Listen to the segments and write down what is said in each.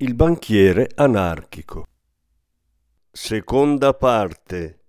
il banchiere anarchico. Seconda parte.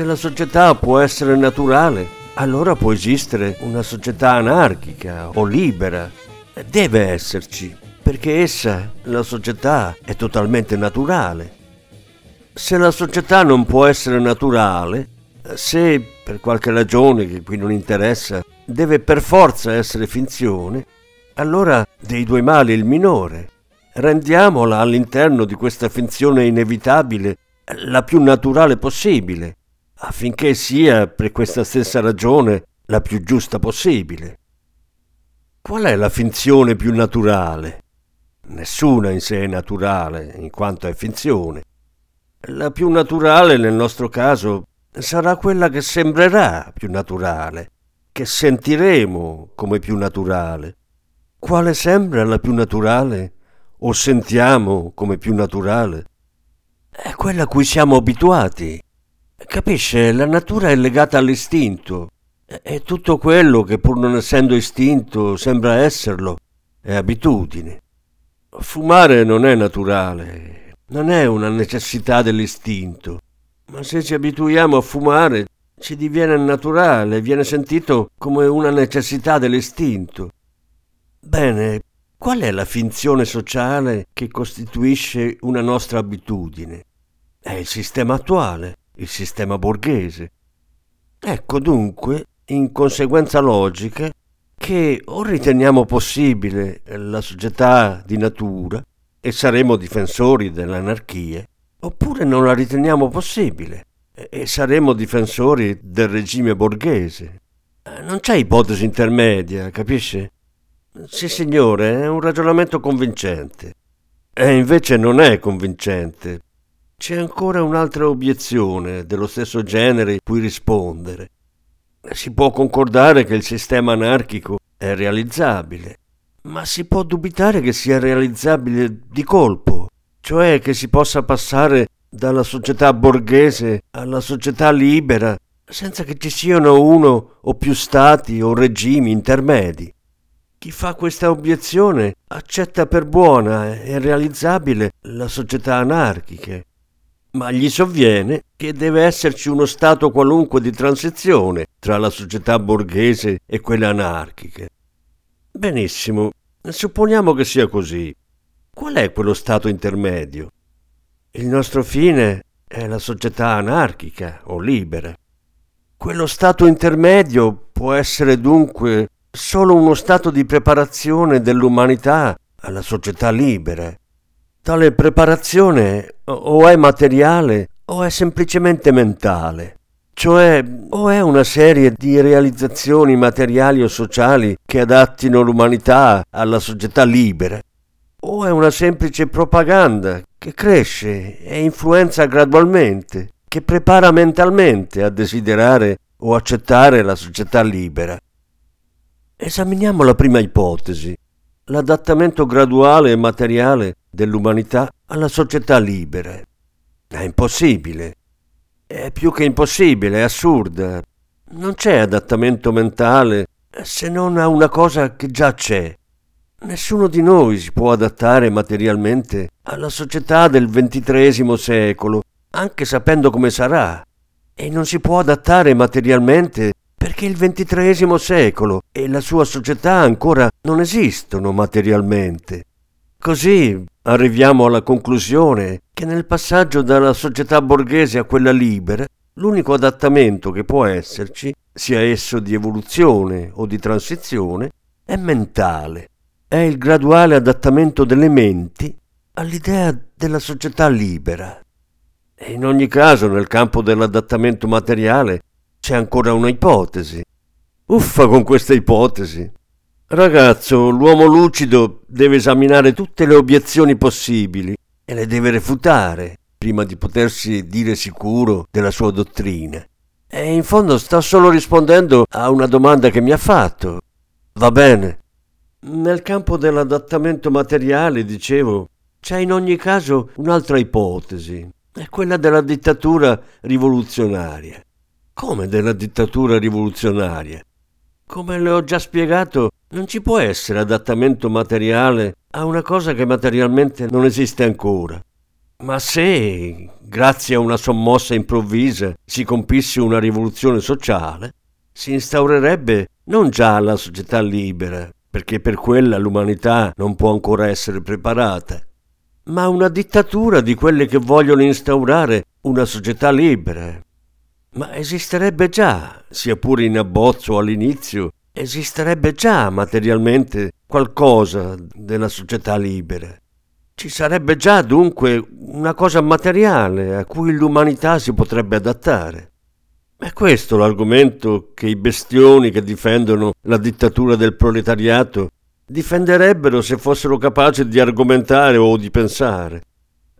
Se la società può essere naturale, allora può esistere una società anarchica o libera. Deve esserci, perché essa, la società, è totalmente naturale. Se la società non può essere naturale, se per qualche ragione che qui non interessa deve per forza essere finzione, allora dei due mali il minore. Rendiamola all'interno di questa finzione inevitabile la più naturale possibile, affinché sia, per questa stessa ragione, la più giusta possibile. Qual è la finzione più naturale? Nessuna in sé è naturale, in quanto è finzione. La più naturale nel nostro caso sarà quella che sembrerà più naturale, che sentiremo come più naturale. Quale sembra la più naturale o sentiamo come più naturale? È quella a cui siamo abituati. Capisce, la natura è legata all'istinto e tutto quello che pur non essendo istinto sembra esserlo è abitudine. Fumare non è naturale, non è una necessità dell'istinto, ma se ci abituiamo a fumare ci diviene naturale, viene sentito come una necessità dell'istinto. Bene, qual è la finzione sociale che costituisce una nostra abitudine? È il sistema attuale, il sistema borghese. Ecco dunque, in conseguenza logica, che o riteniamo possibile la società di natura e saremo difensori dell'anarchia, oppure non la riteniamo possibile e saremo difensori del regime borghese. Non c'è ipotesi intermedia, capisce? Sì, signore, è un ragionamento convincente. E invece non è convincente. C'è ancora un'altra obiezione dello stesso genere cui rispondere. Si può concordare che il sistema anarchico è realizzabile, ma si può dubitare che sia realizzabile di colpo, cioè che si possa passare dalla società borghese alla società libera senza che ci siano uno o più stati o regimi intermedi. Chi fa questa obiezione accetta per buona e realizzabile la società anarchica, ma gli sovviene che deve esserci uno stato qualunque di transizione tra la società borghese e quella anarchica. Benissimo, supponiamo che sia così. Qual è quello stato intermedio? Il nostro fine è la società anarchica o libera. Quello stato intermedio può essere dunque solo uno stato di preparazione dell'umanità alla società libera. Tale preparazione o è materiale o è semplicemente mentale, cioè o è una serie di realizzazioni materiali o sociali che adattino l'umanità alla società libera, o è una semplice propaganda che cresce e influenza gradualmente, che prepara mentalmente a desiderare o accettare la società libera. Esaminiamo la prima ipotesi, l'adattamento graduale e materiale dell'umanità alla società libera. È impossibile. È più che impossibile, è assurda. Non c'è adattamento mentale se non a una cosa che già c'è. Nessuno di noi si può adattare materialmente alla società del ventitresimo secolo, anche sapendo come sarà. E non si può adattare materialmente perché il ventitreesimo secolo e la sua società ancora non esistono materialmente. Così arriviamo alla conclusione che nel passaggio dalla società borghese a quella libera, l'unico adattamento che può esserci, sia esso di evoluzione o di transizione, è mentale. È il graduale adattamento delle menti all'idea della società libera. E in ogni caso nel campo dell'adattamento materiale c'è ancora una ipotesi. Uffa con questa ipotesi. Ragazzo, l'uomo lucido deve esaminare tutte le obiezioni possibili e le deve refutare prima di potersi dire sicuro della sua dottrina. E in fondo sta solo rispondendo a una domanda che mi ha fatto. Va bene. Nel campo dell'adattamento materiale, dicevo, c'è in ogni caso un'altra ipotesi, è quella della dittatura rivoluzionaria. Come della dittatura rivoluzionaria? Come le ho già spiegato, non ci può essere adattamento materiale a una cosa che materialmente non esiste ancora. Ma se, grazie a una sommossa improvvisa, si compisse una rivoluzione sociale, si instaurerebbe non già la società libera, perché per quella l'umanità non può ancora essere preparata, ma una dittatura di quelle che vogliono instaurare una società libera. Ma esisterebbe già, sia pure in abbozzo all'inizio, esisterebbe già materialmente qualcosa della società libera. Ci sarebbe già dunque una cosa materiale a cui l'umanità si potrebbe adattare. È questo l'argomento che i bestioni che difendono la dittatura del proletariato difenderebbero se fossero capaci di argomentare o di pensare.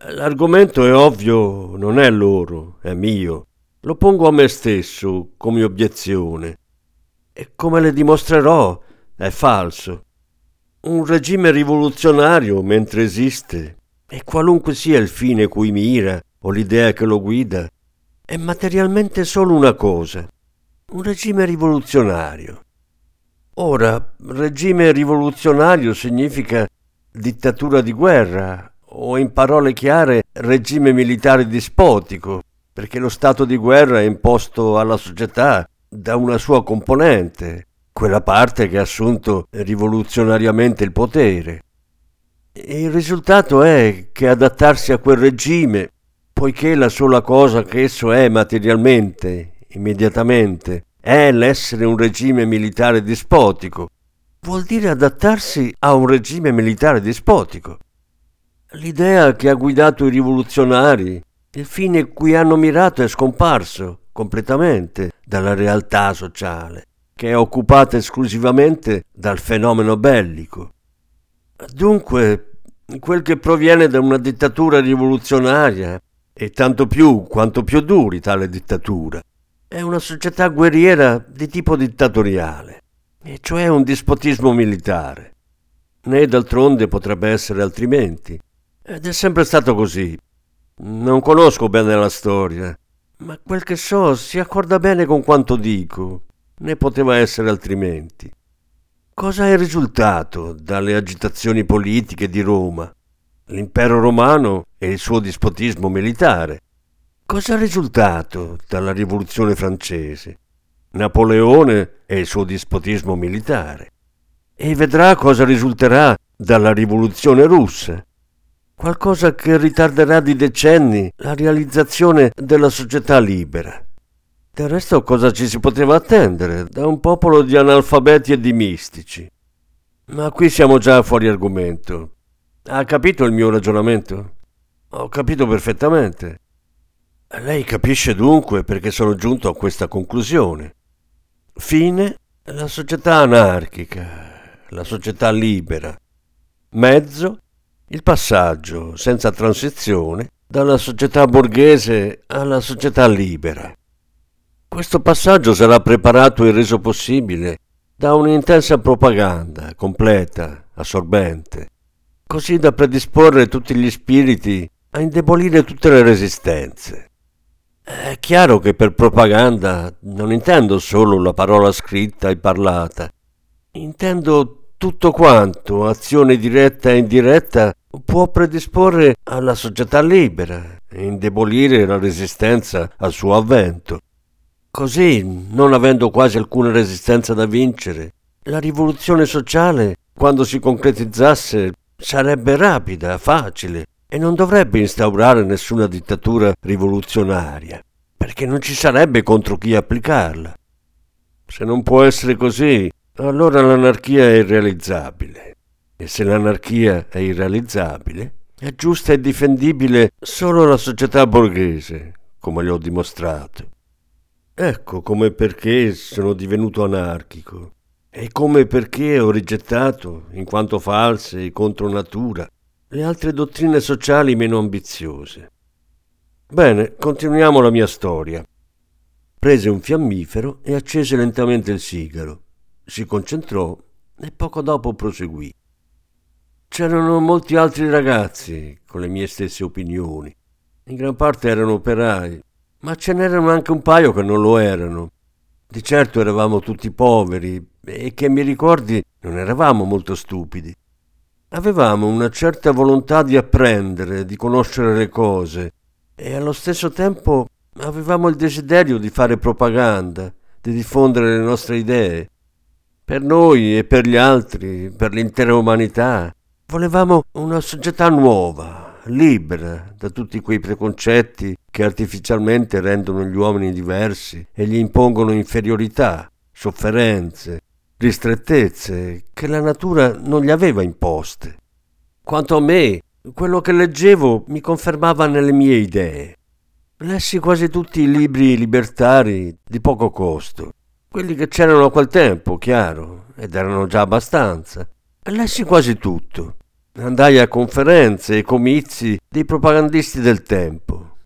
L'argomento è ovvio, non è loro, è mio. Lo pongo a me stesso come obiezione. E come le dimostrerò, è falso. Un regime rivoluzionario, mentre esiste, e qualunque sia il fine cui mira o l'idea che lo guida, è materialmente solo una cosa, un regime rivoluzionario. Ora, regime rivoluzionario significa dittatura di guerra o in parole chiare regime militare dispotico, perché lo stato di guerra è imposto alla società da una sua componente, quella parte che ha assunto rivoluzionariamente il potere. E il risultato è che adattarsi a quel regime poiché la sola cosa che esso è materialmente, immediatamente, è l'essere un regime militare dispotico, vuol dire adattarsi a un regime militare dispotico. L'idea che ha guidato i rivoluzionari, il fine cui hanno mirato è scomparso completamente dalla realtà sociale, che è occupata esclusivamente dal fenomeno bellico. Dunque, quel che proviene da una dittatura rivoluzionaria e tanto più quanto più duri tale dittatura. È una società guerriera di tipo dittatoriale, e cioè un dispotismo militare. Né d'altronde potrebbe essere altrimenti. Ed è sempre stato così. Non conosco bene la storia, ma quel che so si accorda bene con quanto dico. Né poteva essere altrimenti. Cosa è risultato dalle agitazioni politiche di Roma? l'impero romano e il suo dispotismo militare. Cosa è risultato dalla rivoluzione francese? Napoleone e il suo dispotismo militare. E vedrà cosa risulterà dalla rivoluzione russa. Qualcosa che ritarderà di decenni la realizzazione della società libera. Del resto cosa ci si poteva attendere da un popolo di analfabeti e di mistici? Ma qui siamo già fuori argomento. Ha capito il mio ragionamento? Ho capito perfettamente. Lei capisce dunque perché sono giunto a questa conclusione. Fine la società anarchica, la società libera. Mezzo il passaggio senza transizione dalla società borghese alla società libera. Questo passaggio sarà preparato e reso possibile da un'intensa propaganda completa, assorbente, così da predisporre tutti gli spiriti a indebolire tutte le resistenze. È chiaro che per propaganda non intendo solo la parola scritta e parlata, intendo tutto quanto azione diretta e indiretta può predisporre alla società libera e indebolire la resistenza al suo avvento. Così, non avendo quasi alcuna resistenza da vincere, la rivoluzione sociale, quando si concretizzasse, sarebbe rapida, facile e non dovrebbe instaurare nessuna dittatura rivoluzionaria, perché non ci sarebbe contro chi applicarla. Se non può essere così, allora l'anarchia è irrealizzabile. E se l'anarchia è irrealizzabile, è giusta e difendibile solo la società borghese, come le ho dimostrato. Ecco come perché sono divenuto anarchico e come perché ho rigettato, in quanto false e contro natura, le altre dottrine sociali meno ambiziose. Bene, continuiamo la mia storia. Prese un fiammifero e accese lentamente il sigaro. Si concentrò e poco dopo proseguì. C'erano molti altri ragazzi con le mie stesse opinioni. In gran parte erano operai, ma ce n'erano anche un paio che non lo erano. Di certo eravamo tutti poveri, e che mi ricordi non eravamo molto stupidi. avevamo una certa volontà di apprendere, di conoscere le cose e allo stesso tempo avevamo il desiderio di fare propaganda, di diffondere le nostre idee. Per noi e per gli altri, per l'intera umanità, volevamo una società nuova, libera da tutti quei preconcetti che artificialmente rendono gli uomini diversi e gli impongono inferiorità, sofferenze, ristrettezze che la natura non gli aveva imposte. Quanto a me, quello che leggevo mi confermava nelle mie idee. Lessi quasi tutti i libri libertari di poco costo, quelli che c'erano a quel tempo, chiaro, ed erano già abbastanza. Lessi quasi tutto. Andai a conferenze e comizi dei propagandisti del tempo.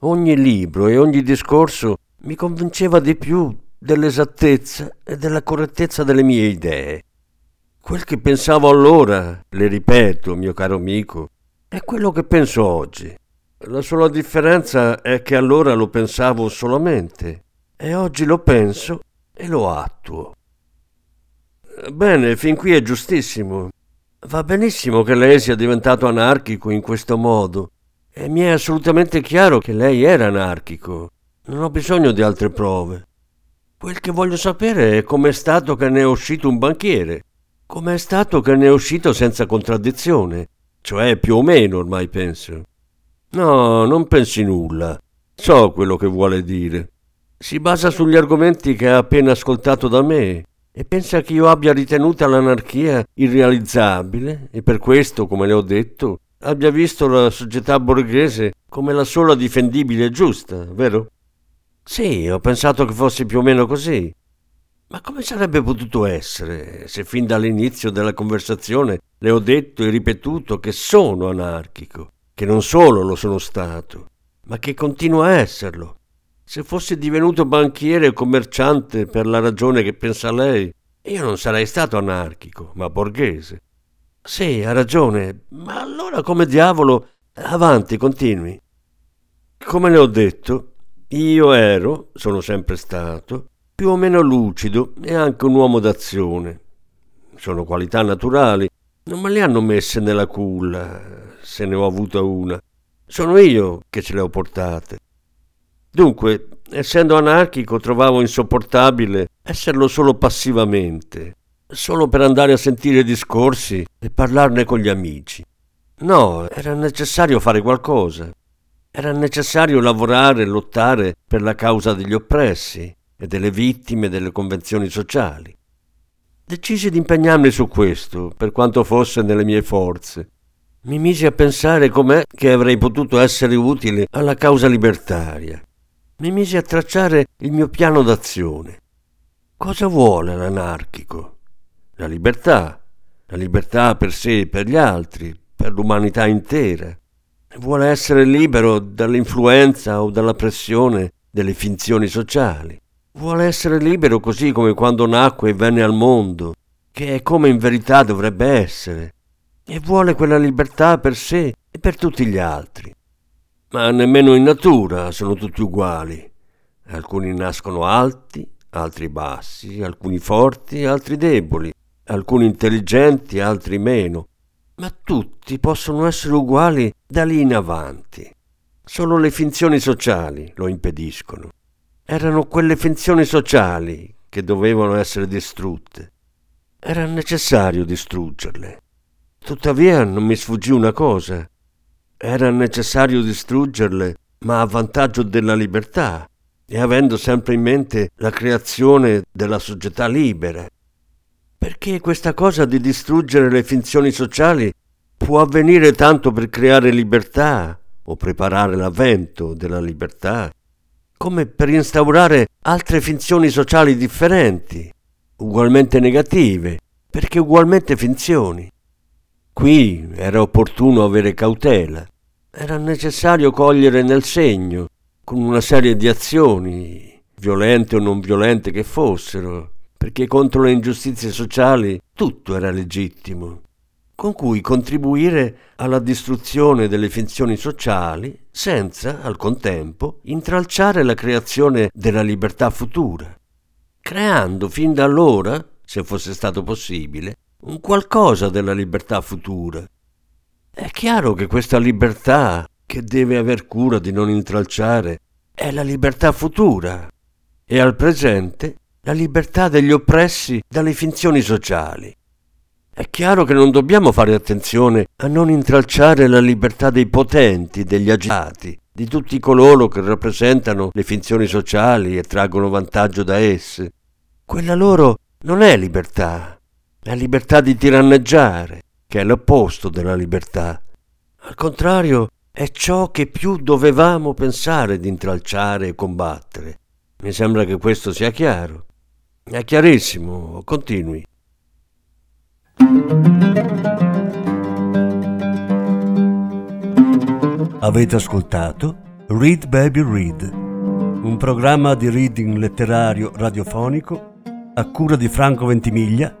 Ogni libro e ogni discorso mi convinceva di più dell'esattezza e della correttezza delle mie idee. Quel che pensavo allora, le ripeto, mio caro amico, è quello che penso oggi. La sola differenza è che allora lo pensavo solamente e oggi lo penso e lo attuo. Bene, fin qui è giustissimo. Va benissimo che lei sia diventato anarchico in questo modo e mi è assolutamente chiaro che lei era anarchico. Non ho bisogno di altre prove. Quel che voglio sapere è com'è stato che ne è uscito un banchiere, com'è stato che ne è uscito senza contraddizione, cioè più o meno ormai penso. No, non pensi nulla. So quello che vuole dire. Si basa sugli argomenti che ha appena ascoltato da me e pensa che io abbia ritenuta l'anarchia irrealizzabile e per questo, come le ho detto, abbia visto la società borghese come la sola difendibile e giusta, vero? Sì, ho pensato che fosse più o meno così. Ma come sarebbe potuto essere se fin dall'inizio della conversazione le ho detto e ripetuto che sono anarchico, che non solo lo sono stato, ma che continuo a esserlo? Se fossi divenuto banchiere o commerciante per la ragione che pensa lei, io non sarei stato anarchico, ma borghese. Sì, ha ragione, ma allora come diavolo... Avanti, continui. Come le ho detto, io ero, sono sempre stato, più o meno lucido e anche un uomo d'azione. Sono qualità naturali, non me le hanno messe nella culla, se ne ho avuta una. Sono io che ce le ho portate. Dunque, essendo anarchico, trovavo insopportabile esserlo solo passivamente, solo per andare a sentire discorsi e parlarne con gli amici. No, era necessario fare qualcosa. Era necessario lavorare e lottare per la causa degli oppressi e delle vittime delle convenzioni sociali. Decisi di impegnarmi su questo, per quanto fosse nelle mie forze. Mi misi a pensare com'è che avrei potuto essere utile alla causa libertaria. Mi misi a tracciare il mio piano d'azione. Cosa vuole l'anarchico? La libertà. La libertà per sé e per gli altri, per l'umanità intera vuole essere libero dall'influenza o dalla pressione delle finzioni sociali. Vuole essere libero così come quando nacque e venne al mondo, che è come in verità dovrebbe essere. E vuole quella libertà per sé e per tutti gli altri. Ma nemmeno in natura sono tutti uguali. Alcuni nascono alti, altri bassi, alcuni forti, altri deboli, alcuni intelligenti, altri meno ma tutti possono essere uguali da lì in avanti. Solo le finzioni sociali lo impediscono. Erano quelle finzioni sociali che dovevano essere distrutte. Era necessario distruggerle. Tuttavia non mi sfuggì una cosa. Era necessario distruggerle, ma a vantaggio della libertà e avendo sempre in mente la creazione della società libera perché questa cosa di distruggere le finzioni sociali può avvenire tanto per creare libertà o preparare l'avvento della libertà, come per instaurare altre finzioni sociali differenti, ugualmente negative, perché ugualmente finzioni. Qui era opportuno avere cautela, era necessario cogliere nel segno, con una serie di azioni, violente o non violente che fossero, perché contro le ingiustizie sociali tutto era legittimo, con cui contribuire alla distruzione delle finzioni sociali senza, al contempo, intralciare la creazione della libertà futura, creando fin da allora, se fosse stato possibile, un qualcosa della libertà futura. È chiaro che questa libertà, che deve aver cura di non intralciare, è la libertà futura e al presente la libertà degli oppressi dalle finzioni sociali. È chiaro che non dobbiamo fare attenzione a non intralciare la libertà dei potenti, degli agitati, di tutti coloro che rappresentano le finzioni sociali e traggono vantaggio da esse. Quella loro non è libertà, è libertà di tiranneggiare, che è l'opposto della libertà. Al contrario, è ciò che più dovevamo pensare di intralciare e combattere. Mi sembra che questo sia chiaro. È chiarissimo, continui. Avete ascoltato Read Baby Read, un programma di reading letterario radiofonico a cura di Franco Ventimiglia